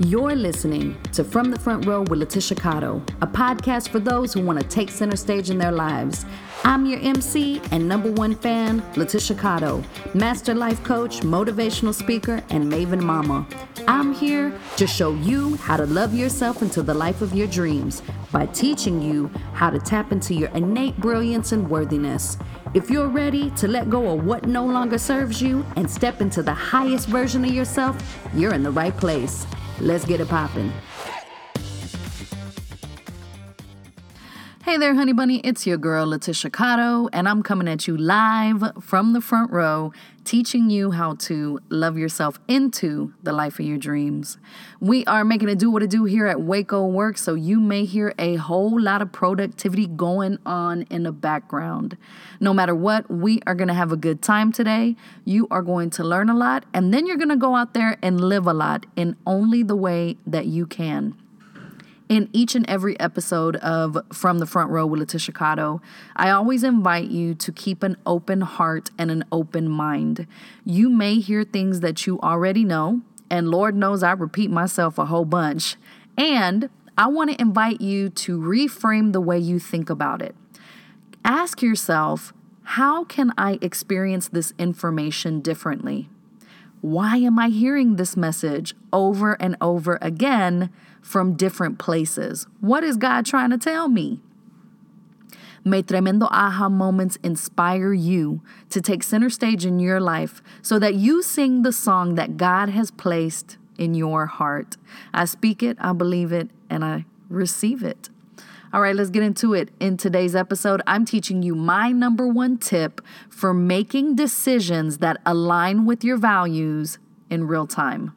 You're listening to From the Front Row with Letitia Cotto, a podcast for those who want to take center stage in their lives. I'm your MC and number one fan, Letitia Cotto, master life coach, motivational speaker, and Maven Mama. I'm here to show you how to love yourself into the life of your dreams by teaching you how to tap into your innate brilliance and worthiness. If you're ready to let go of what no longer serves you and step into the highest version of yourself, you're in the right place. Let's get it poppin'. Hey there, honey bunny. It's your girl, Letitia Cotto, and I'm coming at you live from the front row, teaching you how to love yourself into the life of your dreams. We are making it do what it do here at Waco Work, so you may hear a whole lot of productivity going on in the background. No matter what, we are going to have a good time today. You are going to learn a lot, and then you're going to go out there and live a lot in only the way that you can in each and every episode of From the Front Row with Letitia Cotto, I always invite you to keep an open heart and an open mind. You may hear things that you already know, and Lord knows I repeat myself a whole bunch. And I want to invite you to reframe the way you think about it. Ask yourself, how can I experience this information differently? Why am I hearing this message over and over again? From different places. What is God trying to tell me? May tremendo aha moments inspire you to take center stage in your life so that you sing the song that God has placed in your heart. I speak it, I believe it, and I receive it. All right, let's get into it. In today's episode, I'm teaching you my number one tip for making decisions that align with your values in real time.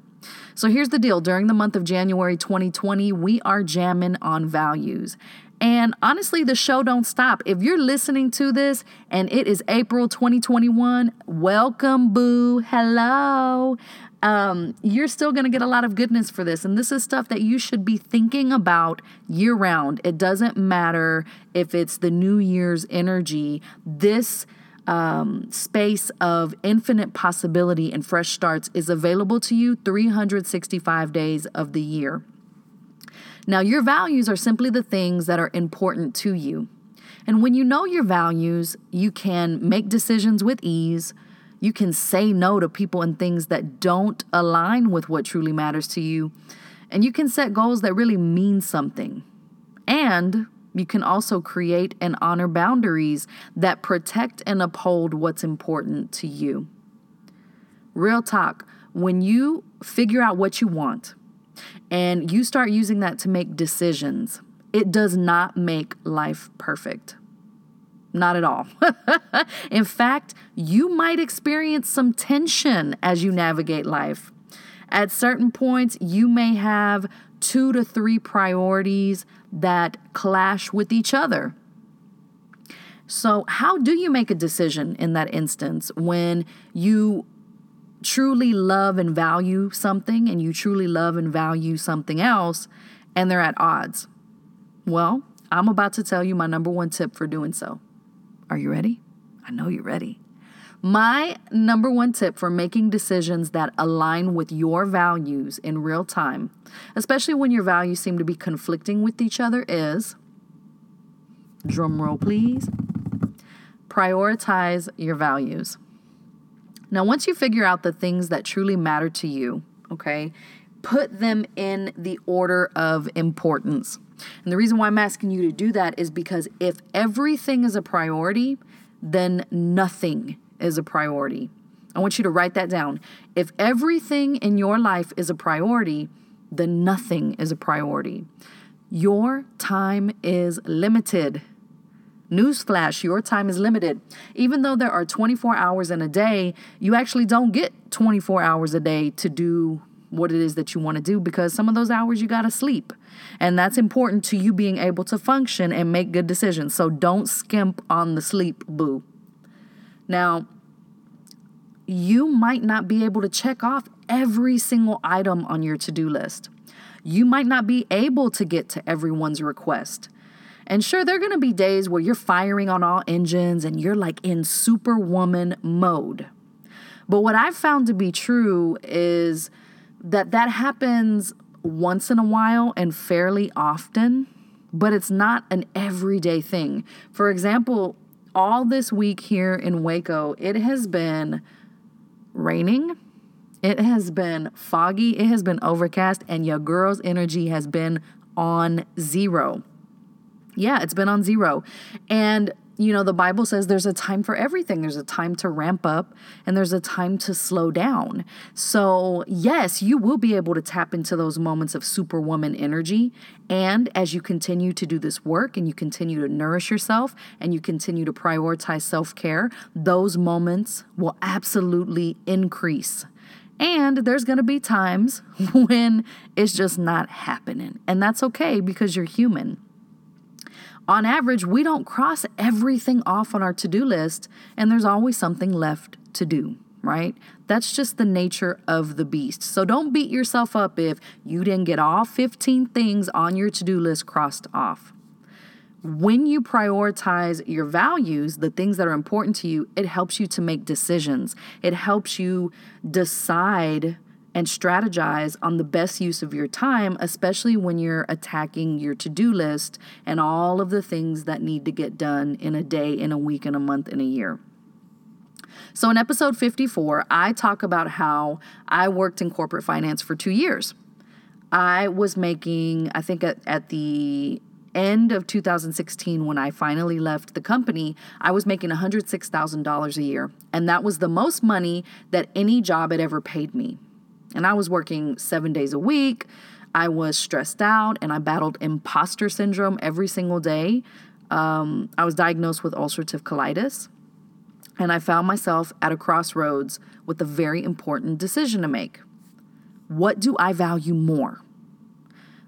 So here's the deal during the month of January 2020, we are jamming on values. And honestly, the show don't stop. If you're listening to this and it is April 2021, welcome, boo. Hello. Um, you're still going to get a lot of goodness for this. And this is stuff that you should be thinking about year round. It doesn't matter if it's the New Year's energy. This um, space of infinite possibility and fresh starts is available to you 365 days of the year. Now, your values are simply the things that are important to you. And when you know your values, you can make decisions with ease. You can say no to people and things that don't align with what truly matters to you. And you can set goals that really mean something. And you can also create and honor boundaries that protect and uphold what's important to you. Real talk, when you figure out what you want and you start using that to make decisions, it does not make life perfect. Not at all. In fact, you might experience some tension as you navigate life. At certain points, you may have two to three priorities that clash with each other. So, how do you make a decision in that instance when you truly love and value something and you truly love and value something else and they're at odds? Well, I'm about to tell you my number one tip for doing so. Are you ready? I know you're ready. My number one tip for making decisions that align with your values in real time, especially when your values seem to be conflicting with each other, is drum roll, please. Prioritize your values. Now, once you figure out the things that truly matter to you, okay, put them in the order of importance. And the reason why I'm asking you to do that is because if everything is a priority, then nothing is a priority. I want you to write that down. If everything in your life is a priority, then nothing is a priority. Your time is limited. Newsflash, your time is limited. Even though there are 24 hours in a day, you actually don't get 24 hours a day to do what it is that you want to do because some of those hours you got to sleep. And that's important to you being able to function and make good decisions. So don't skimp on the sleep, boo. Now, you might not be able to check off every single item on your to do list. You might not be able to get to everyone's request. And sure, there are to be days where you're firing on all engines and you're like in superwoman mode. But what I've found to be true is that that happens once in a while and fairly often, but it's not an everyday thing. For example, all this week here in Waco, it has been raining. It has been foggy. It has been overcast, and your girl's energy has been on zero. Yeah, it's been on zero. And you know, the Bible says there's a time for everything. There's a time to ramp up and there's a time to slow down. So, yes, you will be able to tap into those moments of superwoman energy. And as you continue to do this work and you continue to nourish yourself and you continue to prioritize self care, those moments will absolutely increase. And there's going to be times when it's just not happening. And that's okay because you're human on average, we don't cross everything off on our to do list, and there's always something left to do, right? That's just the nature of the beast. So don't beat yourself up if you didn't get all 15 things on your to do list crossed off. When you prioritize your values, the things that are important to you, it helps you to make decisions. It helps you decide and strategize on the best use of your time, especially when you're attacking your to do list and all of the things that need to get done in a day, in a week, in a month, in a year. So, in episode 54, I talk about how I worked in corporate finance for two years. I was making, I think at, at the end of 2016, when I finally left the company, I was making $106,000 a year. And that was the most money that any job had ever paid me. And I was working seven days a week. I was stressed out and I battled imposter syndrome every single day. Um, I was diagnosed with ulcerative colitis. And I found myself at a crossroads with a very important decision to make. What do I value more?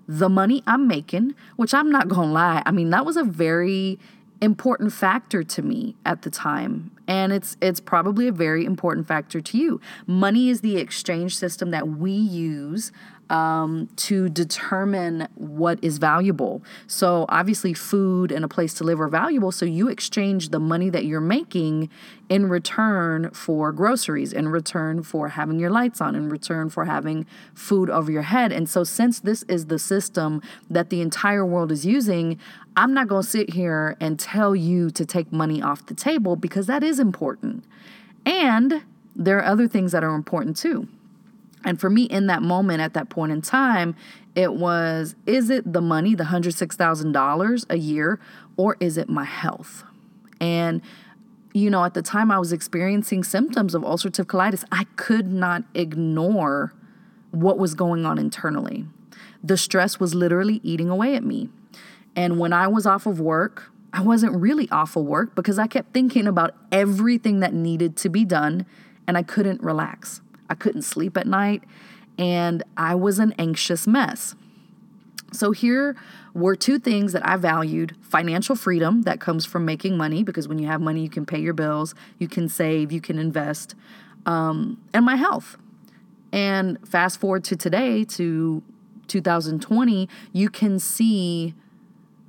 The money I'm making, which I'm not gonna lie, I mean, that was a very important factor to me at the time and it's it's probably a very important factor to you. Money is the exchange system that we use um, to determine what is valuable. So, obviously, food and a place to live are valuable. So, you exchange the money that you're making in return for groceries, in return for having your lights on, in return for having food over your head. And so, since this is the system that the entire world is using, I'm not going to sit here and tell you to take money off the table because that is important. And there are other things that are important too. And for me, in that moment, at that point in time, it was is it the money, the $106,000 a year, or is it my health? And, you know, at the time I was experiencing symptoms of ulcerative colitis, I could not ignore what was going on internally. The stress was literally eating away at me. And when I was off of work, I wasn't really off of work because I kept thinking about everything that needed to be done and I couldn't relax. I couldn't sleep at night, and I was an anxious mess. So, here were two things that I valued financial freedom that comes from making money, because when you have money, you can pay your bills, you can save, you can invest, um, and my health. And fast forward to today, to 2020, you can see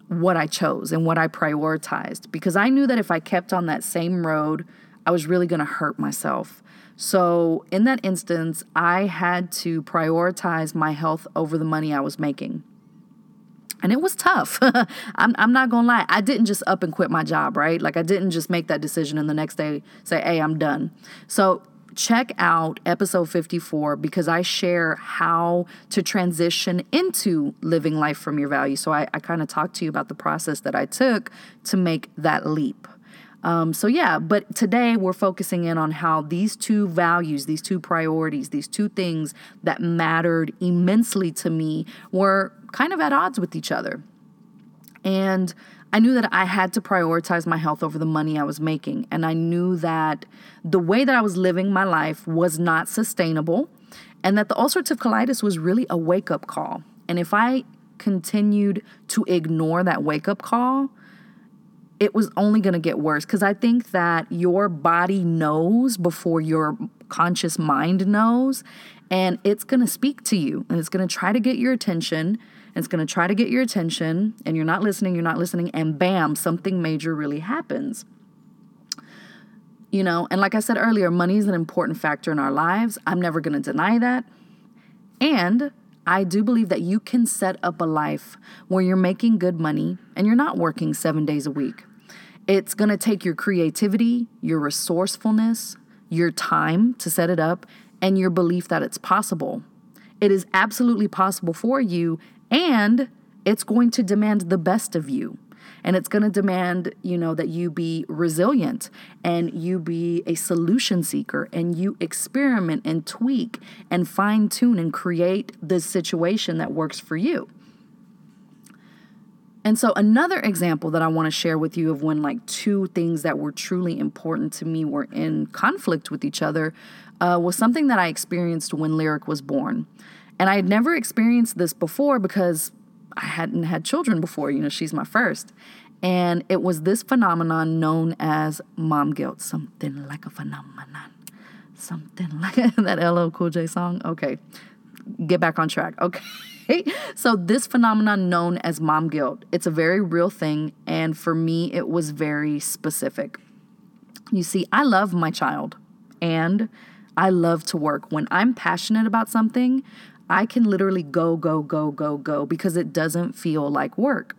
what I chose and what I prioritized because I knew that if I kept on that same road, I was really going to hurt myself. So, in that instance, I had to prioritize my health over the money I was making. And it was tough. I'm, I'm not to lie. I didn't just up and quit my job, right? Like, I didn't just make that decision and the next day say, hey, I'm done. So, check out episode 54 because I share how to transition into living life from your value. So, I, I kind of talked to you about the process that I took to make that leap. Um, so, yeah, but today we're focusing in on how these two values, these two priorities, these two things that mattered immensely to me were kind of at odds with each other. And I knew that I had to prioritize my health over the money I was making. And I knew that the way that I was living my life was not sustainable and that the ulcerative colitis was really a wake up call. And if I continued to ignore that wake up call, it was only going to get worse because I think that your body knows before your conscious mind knows, and it's going to speak to you and it's going to try to get your attention. And it's going to try to get your attention, and you're not listening, you're not listening, and bam, something major really happens. You know, and like I said earlier, money is an important factor in our lives. I'm never going to deny that. And I do believe that you can set up a life where you're making good money and you're not working seven days a week. It's going to take your creativity, your resourcefulness, your time to set it up, and your belief that it's possible. It is absolutely possible for you, and it's going to demand the best of you. And it's going to demand, you know, that you be resilient and you be a solution seeker and you experiment and tweak and fine tune and create the situation that works for you. And so, another example that I want to share with you of when like two things that were truly important to me were in conflict with each other uh, was something that I experienced when Lyric was born. And I had never experienced this before because I hadn't had children before. You know, she's my first. And it was this phenomenon known as mom guilt, something like a phenomenon, something like that LL Cool J song. Okay, get back on track. Okay. so this phenomenon known as mom guilt it's a very real thing and for me it was very specific. You see i love my child and i love to work. When i'm passionate about something I can literally go, go, go, go, go because it doesn't feel like work.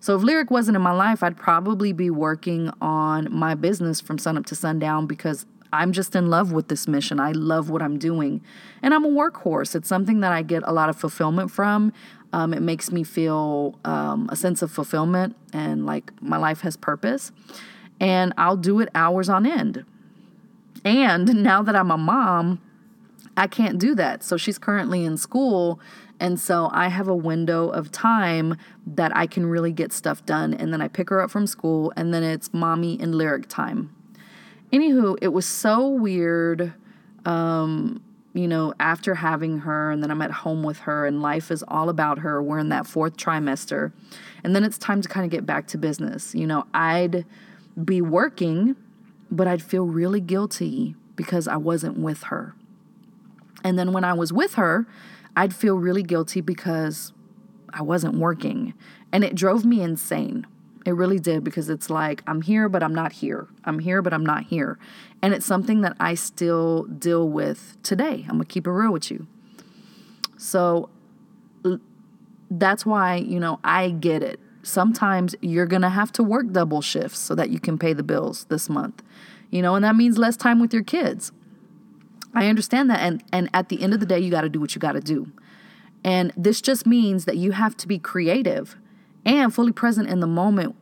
So if Lyric wasn't in my life, I'd probably be working on my business from sunup to sundown because I'm just in love with this mission. I love what I'm doing. And I'm a workhorse. It's something that I get a lot of fulfillment from. Um, it makes me feel um, a sense of fulfillment and like my life has purpose. And I'll do it hours on end. And now that I'm a mom, I can't do that. So she's currently in school. And so I have a window of time that I can really get stuff done. And then I pick her up from school, and then it's mommy and lyric time. Anywho, it was so weird, um, you know, after having her, and then I'm at home with her, and life is all about her. We're in that fourth trimester. And then it's time to kind of get back to business. You know, I'd be working, but I'd feel really guilty because I wasn't with her. And then when I was with her, I'd feel really guilty because I wasn't working. And it drove me insane. It really did because it's like, I'm here, but I'm not here. I'm here, but I'm not here. And it's something that I still deal with today. I'm going to keep it real with you. So that's why, you know, I get it. Sometimes you're going to have to work double shifts so that you can pay the bills this month, you know, and that means less time with your kids. I understand that. And, and at the end of the day, you got to do what you got to do. And this just means that you have to be creative and fully present in the moment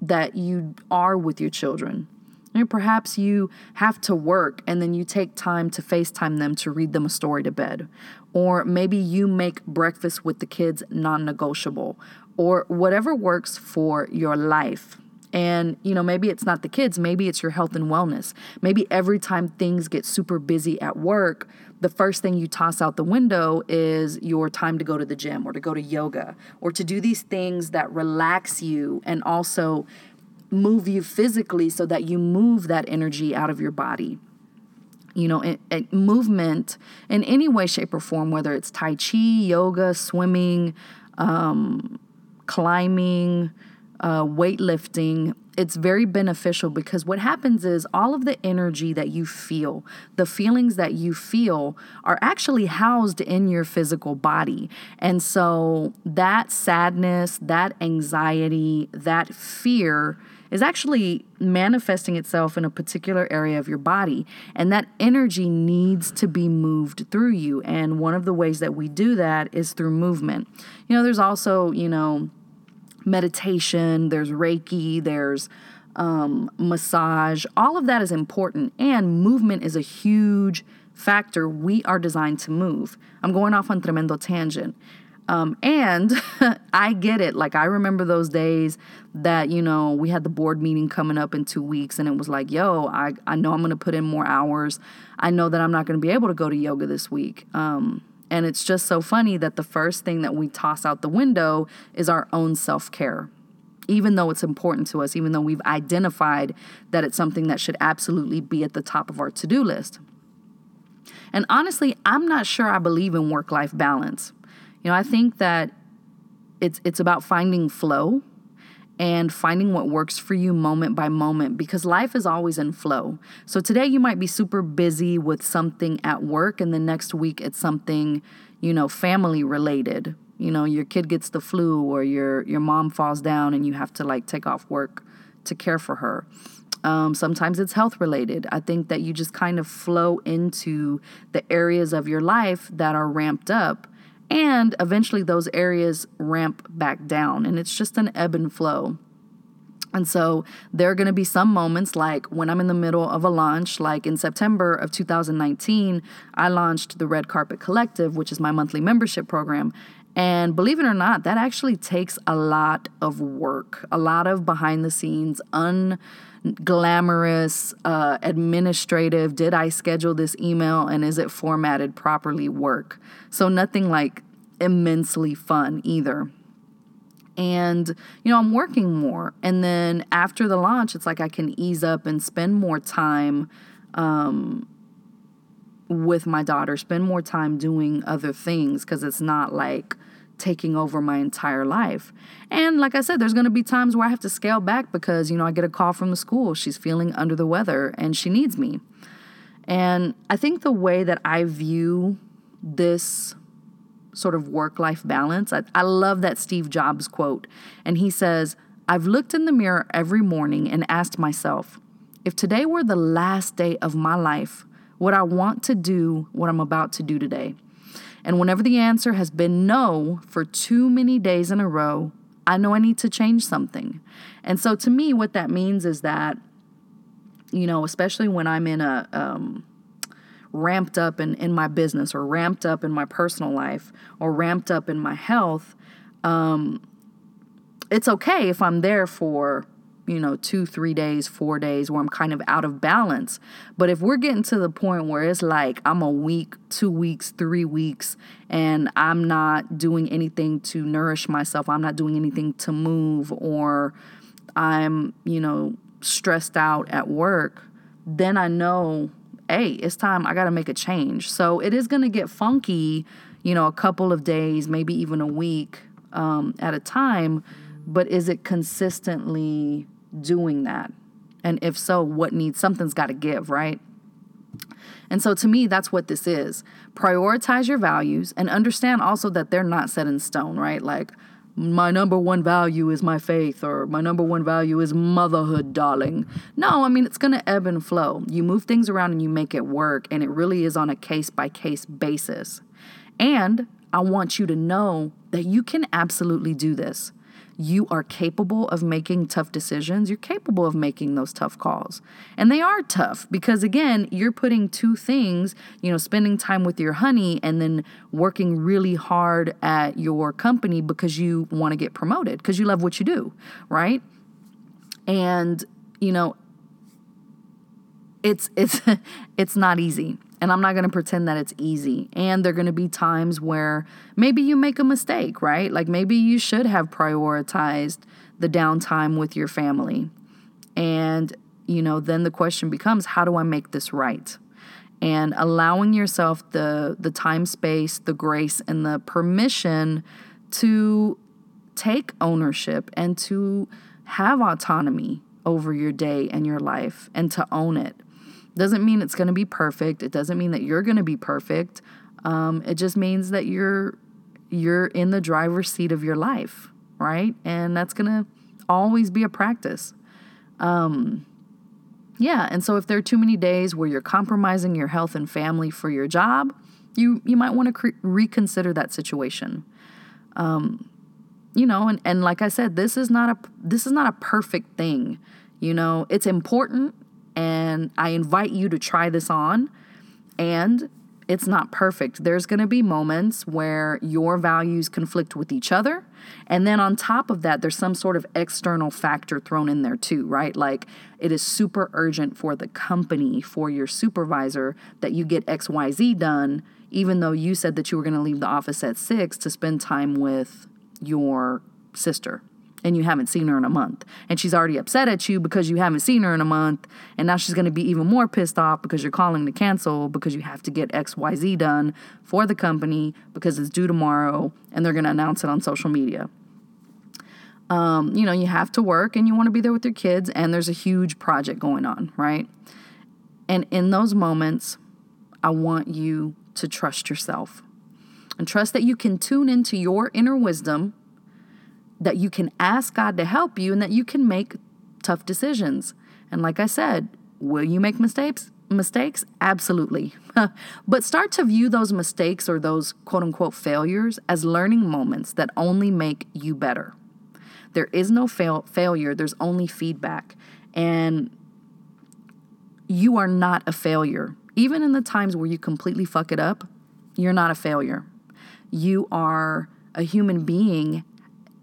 that you are with your children. Perhaps you have to work and then you take time to FaceTime them to read them a story to bed. Or maybe you make breakfast with the kids non negotiable, or whatever works for your life. And, you know, maybe it's not the kids, maybe it's your health and wellness. Maybe every time things get super busy at work, the first thing you toss out the window is your time to go to the gym or to go to yoga or to do these things that relax you and also move you physically so that you move that energy out of your body you know, it, it, movement in any way, shape, or form, whether it's Tai Chi, yoga, swimming, um, climbing, uh, weightlifting, it's very beneficial because what happens is all of the energy that you feel, the feelings that you feel, are actually housed in your physical body. And so that sadness, that anxiety, that fear is actually manifesting itself in a particular area of your body. And that energy needs to be moved through you. And one of the ways that we do that is through movement. You know, there's also, you know, meditation, there's Reiki, there's um, massage. All of that is important, and movement is a huge factor. We are designed to move. I'm going off on tremendo tangent. Um, and I get it. Like, I remember those days that, you know, we had the board meeting coming up in two weeks, and it was like, yo, I, I know I'm going to put in more hours. I know that I'm not going to be able to go to yoga this week. Um, and it's just so funny that the first thing that we toss out the window is our own self care. Even though it's important to us, even though we've identified that it's something that should absolutely be at the top of our to do list. And honestly, I'm not sure I believe in work life balance. You know, I think that it's, it's about finding flow and finding what works for you moment by moment because life is always in flow. So today you might be super busy with something at work, and the next week it's something you know, family related. You know, your kid gets the flu or your your mom falls down and you have to like take off work to care for her. Um, sometimes it's health related. I think that you just kind of flow into the areas of your life that are ramped up, and eventually those areas ramp back down, and it's just an ebb and flow. And so there are going to be some moments like when I'm in the middle of a launch, like in September of 2019, I launched the Red Carpet Collective, which is my monthly membership program. And believe it or not, that actually takes a lot of work, a lot of behind the scenes, unglamorous, uh, administrative, did I schedule this email and is it formatted properly work. So nothing like immensely fun either and you know i'm working more and then after the launch it's like i can ease up and spend more time um, with my daughter spend more time doing other things because it's not like taking over my entire life and like i said there's going to be times where i have to scale back because you know i get a call from the school she's feeling under the weather and she needs me and i think the way that i view this sort of work life balance. I, I love that Steve Jobs quote. And he says, I've looked in the mirror every morning and asked myself, if today were the last day of my life, would I want to do what I'm about to do today? And whenever the answer has been no for too many days in a row, I know I need to change something. And so to me, what that means is that, you know, especially when I'm in a, um, ramped up in, in my business or ramped up in my personal life or ramped up in my health, um, it's okay if I'm there for, you know, two, three days, four days where I'm kind of out of balance. But if we're getting to the point where it's like I'm a week, two weeks, three weeks, and I'm not doing anything to nourish myself, I'm not doing anything to move, or I'm, you know, stressed out at work, then I know hey, it's time, I got to make a change. So it is going to get funky, you know, a couple of days, maybe even a week um, at a time. But is it consistently doing that? And if so, what needs, something's got to give, right? And so to me, that's what this is. Prioritize your values and understand also that they're not set in stone, right? Like, my number one value is my faith or my number one value is motherhood, darling. No, I mean, it's going to ebb and flow. You move things around and you make it work, and it really is on a case by case basis. And I want you to know that you can absolutely do this you are capable of making tough decisions. You're capable of making those tough calls. And they are tough because, again, you're putting two things, you know, spending time with your honey and then working really hard at your company because you want to get promoted, because you love what you do, right? And, you know, it's it's it's not easy and I'm not going to pretend that it's easy. And there're going to be times where maybe you make a mistake, right? Like maybe you should have prioritized the downtime with your family. And, you know, then the question becomes how do I make this right? And allowing yourself the the time space, the grace and the permission to take ownership and to have autonomy over your day and your life and to own it doesn't mean it's going to be perfect. It doesn't mean that you're going to be perfect. Um, it just means that you're you're in the driver's seat of your life, right? And that's going to always be a practice. Um, yeah, and so if there are too many days where you're compromising your health and family for your job, you you might want to cre- reconsider that situation. Um, you know, and, and like I said, this is not a this is not a perfect thing. You know, it's important and I invite you to try this on. And it's not perfect. There's going to be moments where your values conflict with each other. And then on top of that, there's some sort of external factor thrown in there too, right? Like it is super urgent for the company, for your supervisor, that you get XYZ done, even though you said that you were going to leave the office at six to spend time with your sister and you haven't seen her in a month. And she's already upset at you because you haven't seen her in a month. And now she's going to be even more pissed off because you're calling to cancel because you have to get XYZ done for the company because it's due tomorrow and they're going to announce it on social media. Um, you know, you have to work and you want to be there with your kids, and there's a huge project going on, right? And in those moments, I want you to trust yourself. And trust that you can tune into your inner wisdom, that you can ask God to help you, and that you can make tough decisions. And like I said, will you make mistakes? Mistakes? Absolutely. but start to view those mistakes or those quote unquote failures as learning moments that only make you better. There is no fail- failure, there's only feedback. And you are not a failure. Even in the times where you completely fuck it up, you're not a failure. You are a human being,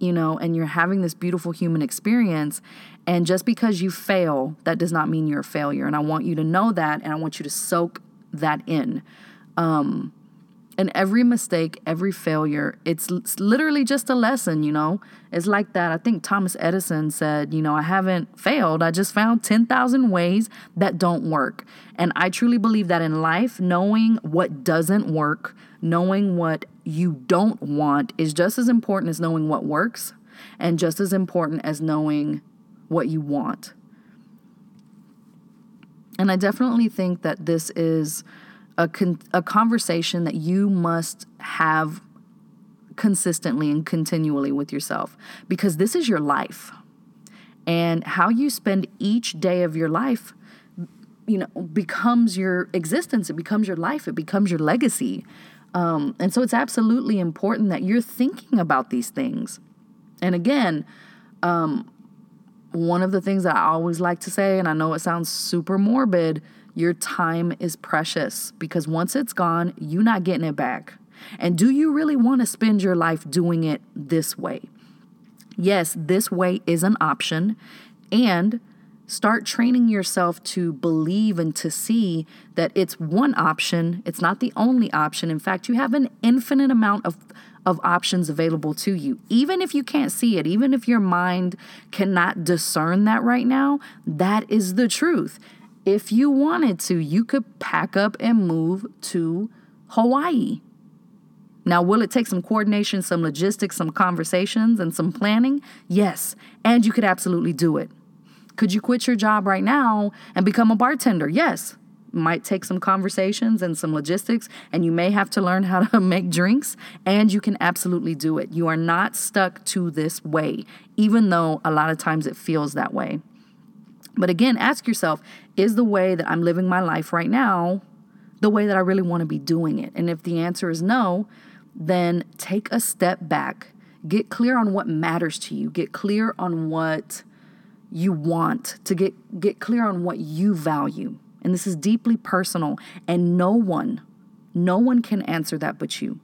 you know, and you're having this beautiful human experience. And just because you fail, that does not mean you're a failure. And I want you to know that, and I want you to soak that in. Um, and every mistake, every failure, it's, it's literally just a lesson, you know? It's like that. I think Thomas Edison said, you know, I haven't failed. I just found 10,000 ways that don't work. And I truly believe that in life, knowing what doesn't work, knowing what you don't want is just as important as knowing what works and just as important as knowing what you want. And I definitely think that this is a, con- a conversation that you must have consistently and continually with yourself because this is your life. And how you spend each day of your life, you know, becomes your existence, it becomes your life, it becomes your legacy. Um, and so it's absolutely important that you're thinking about these things. And again, um, one of the things that I always like to say, and I know it sounds super morbid, your time is precious because once it's gone, you're not getting it back. And do you really want to spend your life doing it this way? Yes, this way is an option. And start training yourself to believe and to see that it's one option, it's not the only option. In fact, you have an infinite amount of of options available to you. Even if you can't see it, even if your mind cannot discern that right now, that is the truth if you wanted to, you could pack up and move to Hawaii. Now, will it take some coordination, some logistics, some conversations, and some planning? Yes. And you could absolutely do it. Could you quit your job right now and become a bartender? Yes. Might take some conversations and some logistics, and you may have to learn how to make drinks, and you can absolutely do it. You are not stuck to this way, even though a lot of times it feels that way. But again, ask yourself is the way that I'm living my life right now the way that I really want to be doing it? And if the answer is no, then take a step back. Get clear on what matters to you. Get clear on what you want to get get clear on what you value. And this is deeply personal and no one no one can answer that but you.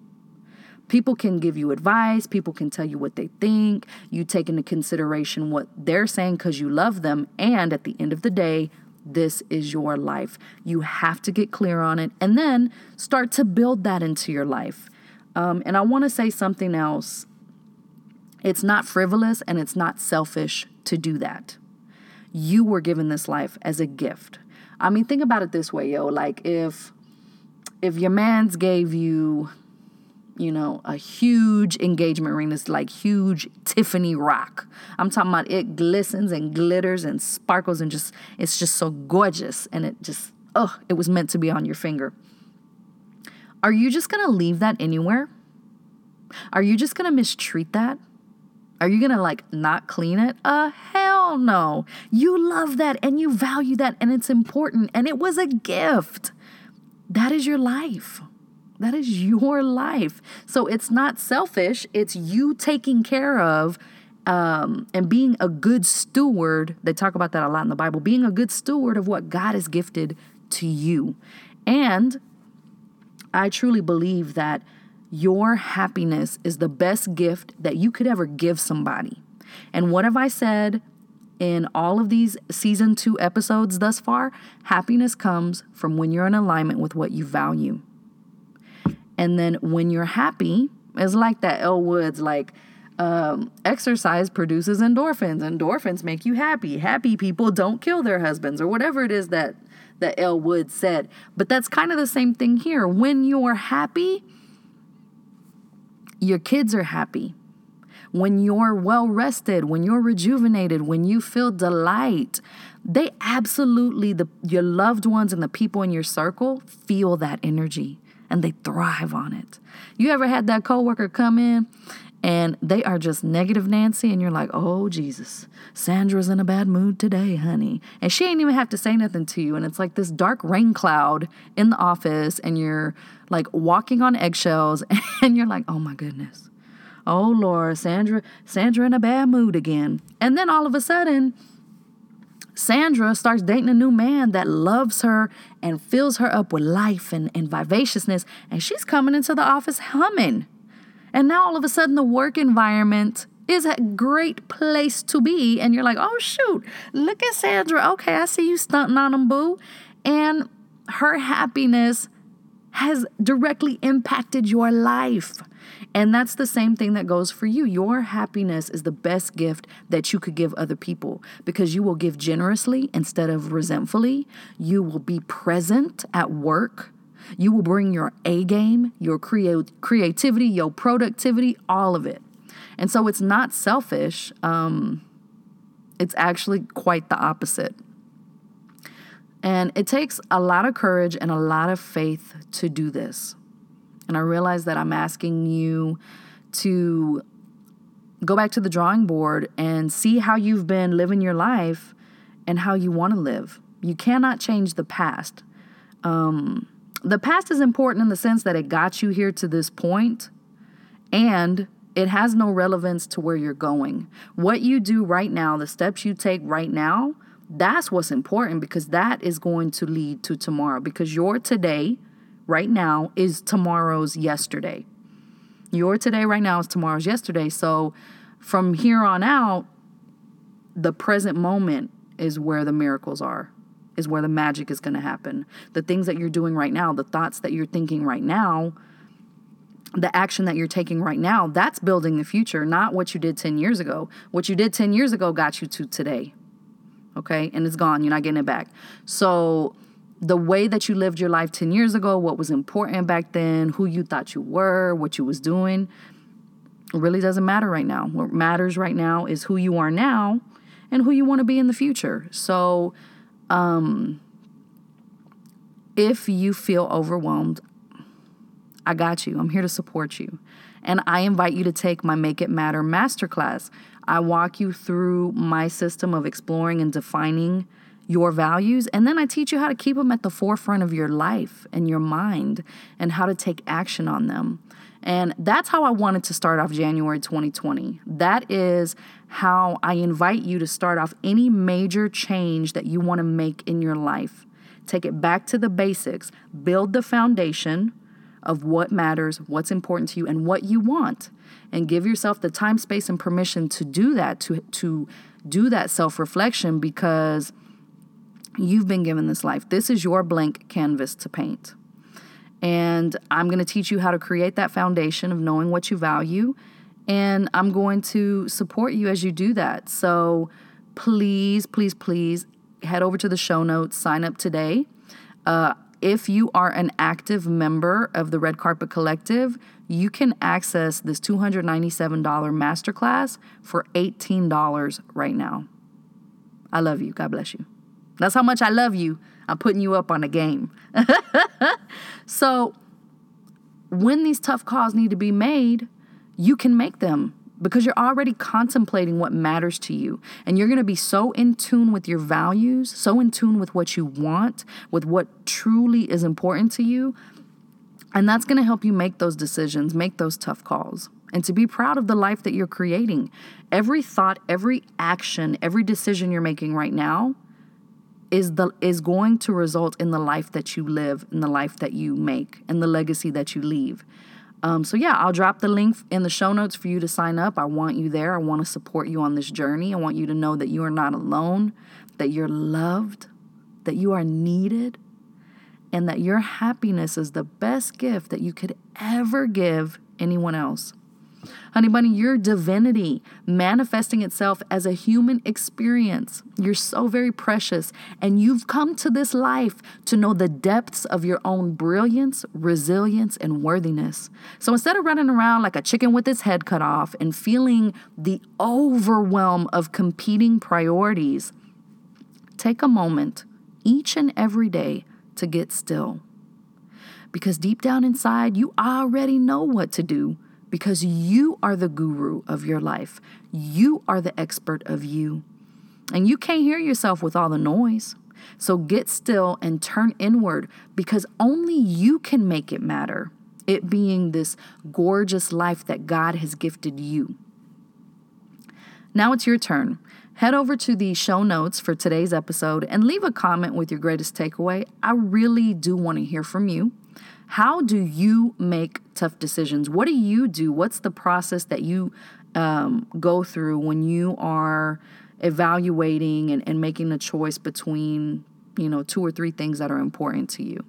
People can give you advice, people can tell you what they think, you take into consideration what they're saying because you love them, and at the end of the day, this is your life. You have to get clear on it and then start to build that into your life. Um, and I want to say something else. It's not frivolous and it's not selfish to do that. You were given this life as a gift. I mean, think about it this way, yo. Like if if your man's gave you you know, a huge engagement ring, this like huge Tiffany rock. I'm talking about it glistens and glitters and sparkles and just, it's just so gorgeous. And it just, oh, it was meant to be on your finger. Are you just gonna leave that anywhere? Are you just gonna mistreat that? Are you gonna like not clean it? Uh, hell no. You love that and you value that and it's important and it was a gift. That is your life. That is your life. So it's not selfish, it's you taking care of um, and being a good steward. They talk about that a lot in the Bible being a good steward of what God has gifted to you. And I truly believe that your happiness is the best gift that you could ever give somebody. And what have I said in all of these season two episodes thus far? Happiness comes from when you're in alignment with what you value. And then when you're happy, it's like that Elle Woods, like um, exercise produces endorphins. Endorphins make you happy. Happy people don't kill their husbands, or whatever it is that that Elle Woods said. But that's kind of the same thing here. When you're happy, your kids are happy. When you're well rested, when you're rejuvenated, when you feel delight, they absolutely the your loved ones and the people in your circle feel that energy and they thrive on it. You ever had that coworker come in and they are just negative Nancy, and you're like, oh, Jesus, Sandra's in a bad mood today, honey. And she ain't even have to say nothing to you. And it's like this dark rain cloud in the office, and you're like walking on eggshells, and you're like, oh my goodness. Oh Lord, Sandra, Sandra in a bad mood again. And then all of a sudden, Sandra starts dating a new man that loves her and fills her up with life and, and vivaciousness, and she's coming into the office humming. And now all of a sudden, the work environment is a great place to be. And you're like, oh, shoot, look at Sandra. Okay, I see you stunting on them, boo. And her happiness has directly impacted your life. And that's the same thing that goes for you. Your happiness is the best gift that you could give other people because you will give generously instead of resentfully. You will be present at work. You will bring your A game, your create creativity, your productivity, all of it. And so it's not selfish. Um, it's actually quite the opposite. And it takes a lot of courage and a lot of faith to do this. And I realize that I'm asking you to go back to the drawing board and see how you've been living your life and how you want to live. You cannot change the past. Um, the past is important in the sense that it got you here to this point and it has no relevance to where you're going. What you do right now, the steps you take right now, that's what's important because that is going to lead to tomorrow because your today right now is tomorrow's yesterday. Your today right now is tomorrow's yesterday. So from here on out, the present moment is where the miracles are, is where the magic is going to happen. The things that you're doing right now, the thoughts that you're thinking right now, the action that you're taking right now, that's building the future, not what you did 10 years ago. What you did 10 years ago got you to today. Okay? And it's gone. You're not getting it back. So the way that you lived your life 10 years ago, what was important back then, who you thought you were, what you was doing, really doesn't matter right now. What matters right now is who you are now and who you want to be in the future. So, um, if you feel overwhelmed, I got you. I'm here to support you. And I invite you to take my Make It Matter masterclass. I walk you through my system of exploring and defining your values. And then I teach you how to keep them at the forefront of your life and your mind and how to take action on them. And that's how I wanted to start off January 2020. That is how I invite you to start off any major change that you want to make in your life. Take it back to the basics, build the foundation of what matters, what's important to you, and what you want. And give yourself the time, space, and permission to do that, to, to do that self reflection because You've been given this life. This is your blank canvas to paint. And I'm going to teach you how to create that foundation of knowing what you value. And I'm going to support you as you do that. So please, please, please head over to the show notes, sign up today. Uh, if you are an active member of the Red Carpet Collective, you can access this $297 masterclass for $18 right now. I love you. God bless you. That's how much I love you. I'm putting you up on the game. so, when these tough calls need to be made, you can make them because you're already contemplating what matters to you. And you're going to be so in tune with your values, so in tune with what you want, with what truly is important to you. And that's going to help you make those decisions, make those tough calls, and to be proud of the life that you're creating. Every thought, every action, every decision you're making right now is the is going to result in the life that you live in the life that you make and the legacy that you leave. Um, so yeah i'll drop the link in the show notes for you to sign up. I want you there. I want to support you on this journey. I want you to know that you are not alone that you're loved that you are needed and that your happiness is the best gift that you could ever give anyone else Honey Bunny, your divinity manifesting itself as a human experience. You're so very precious, and you've come to this life to know the depths of your own brilliance, resilience, and worthiness. So instead of running around like a chicken with its head cut off and feeling the overwhelm of competing priorities, take a moment each and every day to get still. because deep down inside, you already know what to do because you are the guru of your life. You are the expert of you. And you can't hear yourself with all the noise. So get still and turn inward because only you can make it matter. It being this gorgeous life that God has gifted you. Now it's your turn. Head over to the show notes for today's episode and leave a comment with your greatest takeaway. I really do want to hear from you. How do you make tough decisions? What do you do? What's the process that you um, go through when you are evaluating and, and making a choice between, you know, two or three things that are important to you?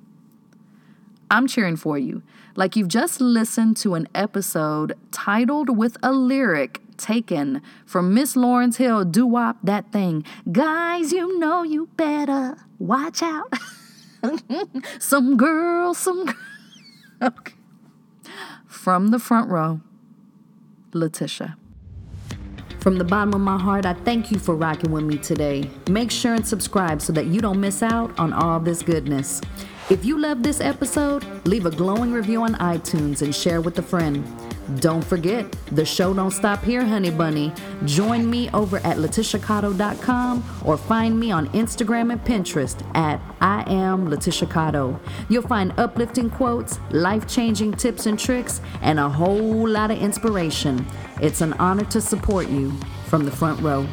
I'm cheering for you. Like you've just listened to an episode titled with a lyric taken from Miss Lauryn Hill doo wop that thing. Guys, you know you better watch out. some girl, some girl. okay. From the front row, Letitia. From the bottom of my heart, I thank you for rocking with me today. Make sure and subscribe so that you don't miss out on all this goodness. If you love this episode, leave a glowing review on iTunes and share with a friend. Don't forget, the show don't stop here, honey bunny. Join me over at letitiacotto.com or find me on Instagram and Pinterest at I am Letitia Cotto. You'll find uplifting quotes, life-changing tips and tricks, and a whole lot of inspiration. It's an honor to support you from the front row.